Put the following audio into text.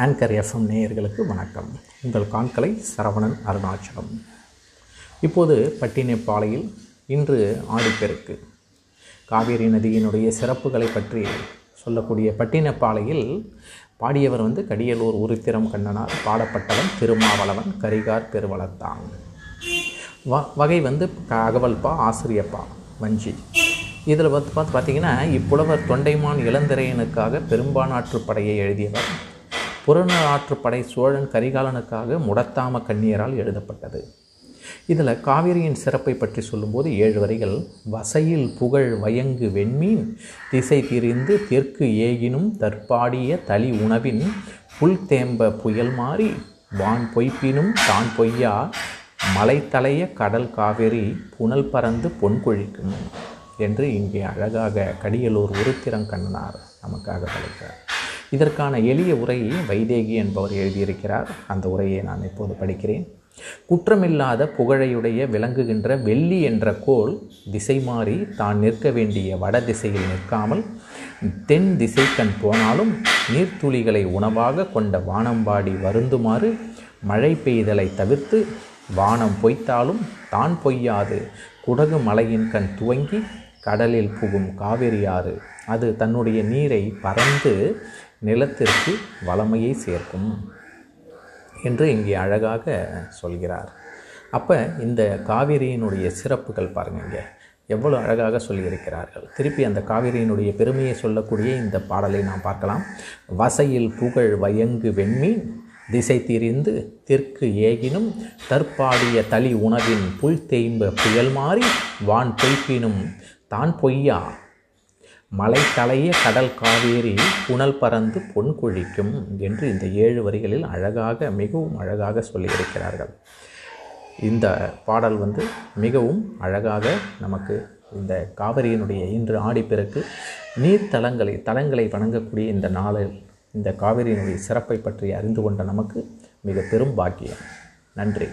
Anchor FM நேயர்களுக்கு வணக்கம். உங்கள் காண்கலை சரவணன் அருணாச்சலம். இப்போது பட்டினப்பாளையில் இன்று ஆடிப்பெருக்கு. காவேரி நதியினுடைய சிறப்புகளை பற்றி சொல்லக்கூடிய பட்டினப்பாளையில் பாடியவர் வந்து கடியலூர் உருத்திரம் கண்ணனார் பாடப்பட்டவன் திருமாவளவன் கரிகார் பெருவளத்தான். வ வகை வந்து க- அகவல்பா ஆசிரியப்பா வஞ்சி. இதில் வந்து பார்த்து பார்த்தீங்கன்னா இப்புலவர் தொண்டைமான் இளந்திரையனுக்காக பெரும்பானாற்றுப் படையை எழுதியவர் புறநாற்றுப்படை சோழன் கரிகாலனுக்காக முடத்தாம கண்ணியரால் எழுதப்பட்டது. இதில் காவிரியின் சிறப்பை பற்றி சொல்லும்போது ஏழு வரிகள் வசையில் புகழ் வயங்கு வெண்மீன் திசை திரிந்து தெற்கு ஏகினும் தற்பாடிய தளி உணவின் புல் தேம்ப புயல் மாறி வான் பொய்ப்பினும் தான் பொய்யா மலைத்தலைய கடல் காவிரி புனல் பறந்து பொன்கொழிக்கும் என்று இங்கே அழகாக கடியலூர் உருத்திரங்கண்ணனார் நமக்காக படைக்கிறார் இதற்கான எளிய உரையை வைதேகி என்பவர் எழுதியிருக்கிறார். அந்த உரையை நான் இப்போது படிக்கிறேன். குற்றமில்லாத புகழையுடைய விளங்குகின்ற வெள்ளி என்ற கோல் திசை மாறி தான் நிற்க வேண்டிய வட திசையில் நிற்காமல் தென் திசைக்கண் போனாலும் நீர்த்துளிகளை உணவாக கொண்ட வானம்பாடி வருந்துமாறு மழை பெய்தலை தவிர்த்து வானம் பொய்த்தாலும் தான் பொய்யாது. குடகு மலையின் கண் துவங்கி கடலில் புகும் காவிரியாறு. அது தன்னுடைய நீரை பறந்து நிலத்திற்கு வளமையை சேர்க்கும் என்று இங்கே அழகாக சொல்கிறார். அப்போ இந்த காவிரியினுடைய சிறப்புகள் பாருங்கள் இங்கே. எவ்வளோ அழகாக சொல்லியிருக்கிறார்கள். திருப்பி அந்த காவிரியினுடைய பெருமையை சொல்லக்கூடிய இந்த பாடலை நாம் பார்க்கலாம். வசையில் புகழ் வயங்கு வெண்மீன் திசை திரிந்து தெற்கு ஏகினும் தற்பாடிய தளி உணவின் புல் தேய்ம்ப புயல் மாறி வான் பொய்ப்பினும் தான் பொய்யா மலை தலைய கடல் காவேரி புனல் பறந்து பொன் கொழிக்கும் என்று இந்த ஏழு வரிகளில் அழகாக மிகவும் அழகாக சொல்லியிருக்கிறார்கள். இந்த பாடல் வந்து மிகவும் அழகாக நமக்கு இந்த காவிரியினுடைய இன்று ஆடிப்பிறகு நீர்த்தலங்களை தலங்களை வணங்கக்கூடிய இந்த நாளில் இந்த காவிரியினுடைய சிறப்பை பற்றி அறிந்து கொண்ட நமக்கு மிக பெரும் பாக்கியம். நன்றி.